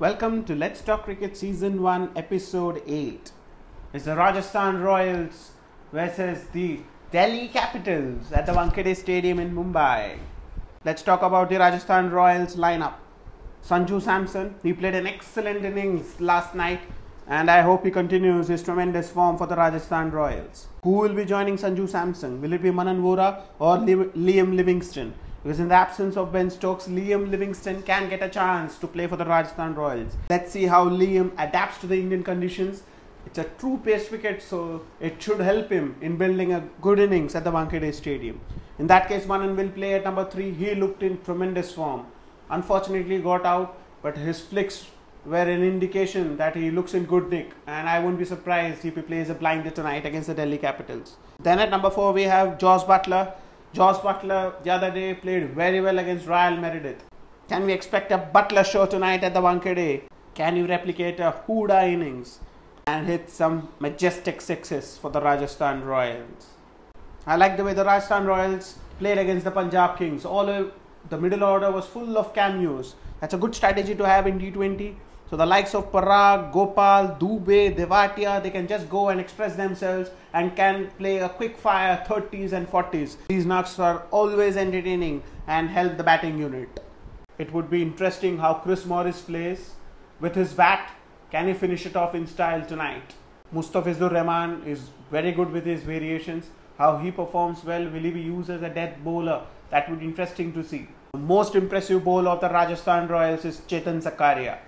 Welcome to Let's Talk Cricket Season 1, Episode 8. It's the Rajasthan Royals versus the Delhi Capitals at the Wankhede Stadium in Mumbai. Let's talk about the Rajasthan Royals lineup. Sanju Samson, he played an excellent innings last night and I hope he continues his tremendous form for the Rajasthan Royals. Who will be joining Sanju Samson? Will it be Manan Vora or Liam Livingstone? Because in the absence of Ben Stokes, Liam Livingstone can get a chance to play for the Rajasthan Royals. Let's see how Liam adapts to the Indian conditions. It's a true pace wicket, so it should help him in building a good innings at the Wankhede Stadium. In that case, Manan will play at number 3. He looked in tremendous form. Unfortunately, got out, but his flicks were an indication that he looks in good nick and I won't be surprised if he plays a blinder tonight against the Delhi Capitals. Then at number 4 we have Jos Buttler. Jos Buttler the other day played very well against Royal Meredith. Can we expect a Buttler show tonight at the Wankhede? Can you replicate a Hooda innings and hit some majestic sixes for the Rajasthan Royals? I like the way the Rajasthan Royals played against the Punjab Kings. All the middle order was full of cameos. That's a good strategy to have in T20. So the likes of Parag, Gopal, Dube, Tewatia, they can just go and express themselves and can play a quick fire 30s and 40s. These knocks are always entertaining and help the batting unit. It would be interesting how Chris Morris plays with his bat. Can he finish it off in style tonight? Mustafizur Rahman is very good with his variations. How he performs well, will he be used as a death bowler? That would be interesting to see. The most impressive bowler of the Rajasthan Royals is Chetan Sakaria.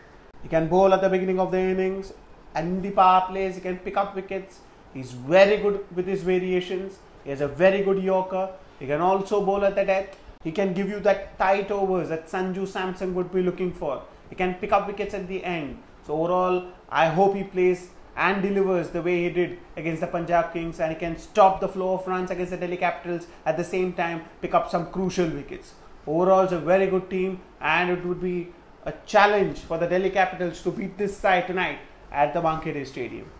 He can bowl at the beginning of the innings and the power plays he can pick up wickets. He's very good with his variations. He has a very good yorker. He can also bowl at the death. He can give you that tight overs that Sanju Samson would be looking for. He can pick up wickets at the end. So overall, I hope he plays and delivers the way he did against the Punjab Kings and he can stop the flow of runs against the Delhi Capitals at the same time pick up some crucial wickets. Overall, it's a very good team and it would be a challenge for the Delhi Capitals to beat this side tonight at the Wankhede Stadium.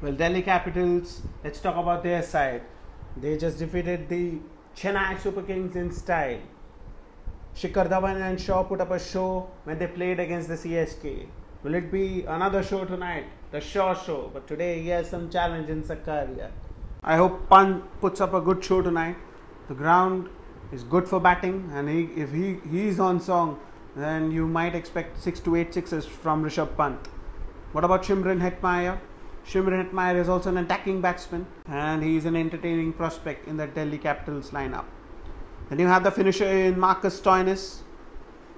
Well, Delhi Capitals, let's talk about their side. They just defeated the Chennai Super Kings in style. Shikhar Dhawan and Shaw put up a show when they played against the CSK. Will it be another show tonight? The Shaw show. But today he has some challenge in Sakaria. I hope Pant puts up a good show tonight. The ground is good for batting, and he, if he is on song, then you might expect six to eight sixes from Rishabh Pant. What about Shimron Hetmyer? Shimron Hetmyer is also an attacking batsman, and he is an entertaining prospect in the Delhi Capitals lineup. Then you have the finisher in Marcus Stoinis.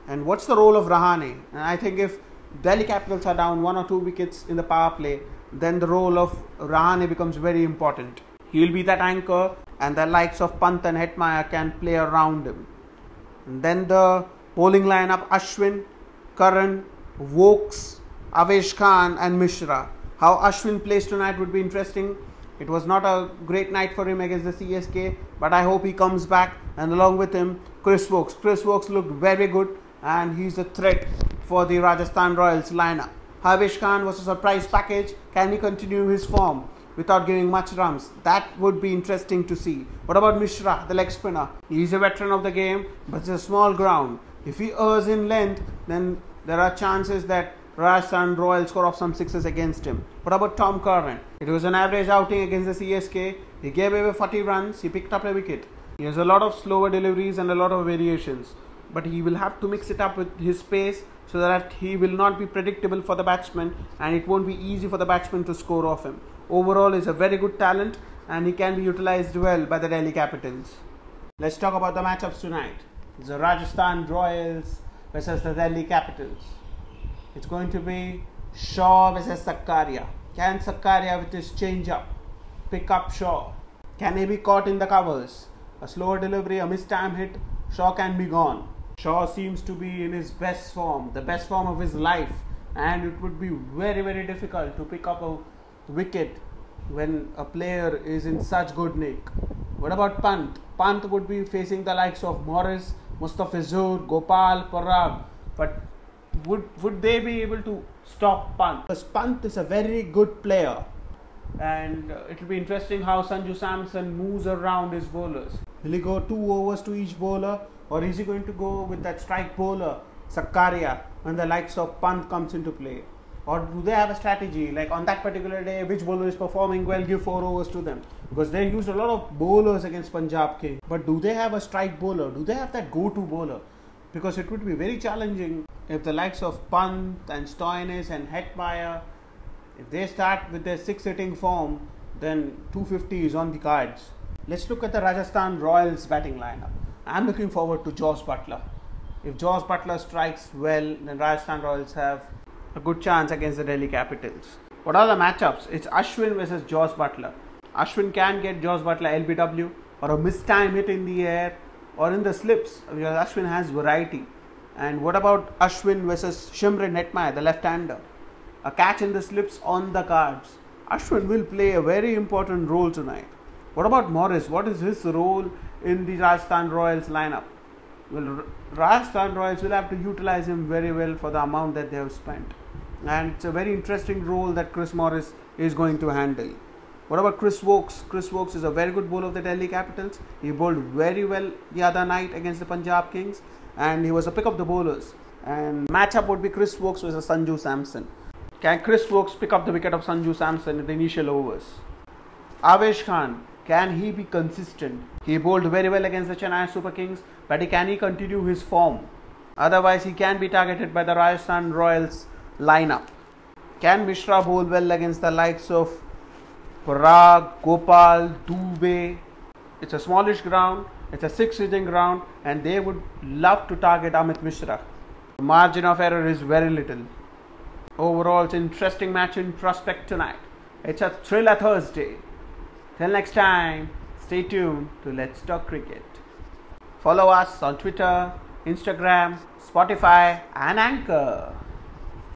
And what's the role of Rahane? And I think if Delhi Capitals are down one or two wickets in the power play, then the role of Rahane becomes very important. He will be that anchor and the likes of Pant and Hetmyer can play around him. And then the bowling lineup Ashwin, Curran, Woakes, Avesh Khan, and Mishra. How Ashwin plays tonight would be interesting. It was not a great night for him against the CSK, but I hope he comes back and along with him Chris Woakes. Chris Woakes looked very good and he's a threat for the Rajasthan Royals lineup. Avesh Khan was a surprise package. Can he continue his form? Without giving much runs. That would be interesting to see. What about Mishra, the leg spinner? He's a veteran of the game, but it's a small ground. If he errs in length, then there are chances that Rajasthan Royals score off some sixes against him. What about Tom Curran? It was an average outing against the CSK. He gave away 40 runs. He picked up a wicket. He has a lot of slower deliveries and a lot of variations. But he will have to mix it up with his pace so that he will not be predictable for the batsman and it won't be easy for the batsman to score off him overall is a very good talent and he can be utilized well by the Delhi Capitals. Let's talk about the matchups tonight. It's the Rajasthan Royals versus the Delhi Capitals. It's going to be Shaw versus Sakaria. Can Sakaria with his change up pick up Shaw? Can he be caught in the covers? A slower delivery, a mistime hit, Shaw can be gone. Shaw seems to be in his best form, the best form of his life, and it would be very, very difficult to pick up a wicket when a player is in such good nick. What about Pant? Pant would be facing the likes of Morris, Mustafizur, Gopal, Parag, but would would they be able to stop Pant? Because Pant is a very good player, and uh, it will be interesting how Sanju Samson moves around his bowlers. Will he go two overs to each bowler, or is he going to go with that strike bowler Sakaria when the likes of Pant comes into play? Or do they have a strategy like on that particular day, which bowler is performing well, give four overs to them? Because they used a lot of bowlers against Punjab King. But do they have a strike bowler? Do they have that go to bowler? Because it would be very challenging if the likes of Pant and Stoinis and Hetmyer, if they start with their six hitting form, then 250 is on the cards. Let's look at the Rajasthan Royals batting lineup. I'm looking forward to Jos Buttler. If Jos Buttler strikes well, then Rajasthan Royals have a good chance against the Delhi Capitals. What are the matchups? It's Ashwin versus Jos Buttler. Ashwin can get Jos Buttler LBW or a mistime hit in the air or in the slips because Ashwin has variety. And what about Ashwin versus Shimron Hetmyer, the left-hander? A catch in the slips on the cards. Ashwin will play a very important role tonight. What about Morris? What is his role in the Rajasthan Royals lineup? Well, Rajasthan Royals will have to utilize him very well for the amount that they have spent. And it's a very interesting role that Chris Morris is going to handle. What about Chris Woakes? Chris Woakes is a very good bowler of the Delhi Capitals. He bowled very well the other night against the Punjab Kings and he was a pick of the bowlers. And matchup would be Chris Woakes versus Sanju Samson. Can Chris Woakes pick up the wicket of Sanju Samson in the initial overs? Avesh Khan, can he be consistent? He bowled very well against the Chennai Super Kings, but can he continue his form? Otherwise, he can be targeted by the Rajasthan Royals lineup. Can Mishra bowl well against the likes of Parag, Gopal, Dube? It's a smallish ground, it's a six inning ground, and they would love to target Amit Mishra. The margin of error is very little. Overall, it's an interesting match in prospect tonight. It's a thriller Thursday. Till next time, stay tuned to Let's Talk Cricket. Follow us on Twitter, Instagram, Spotify, and Anchor.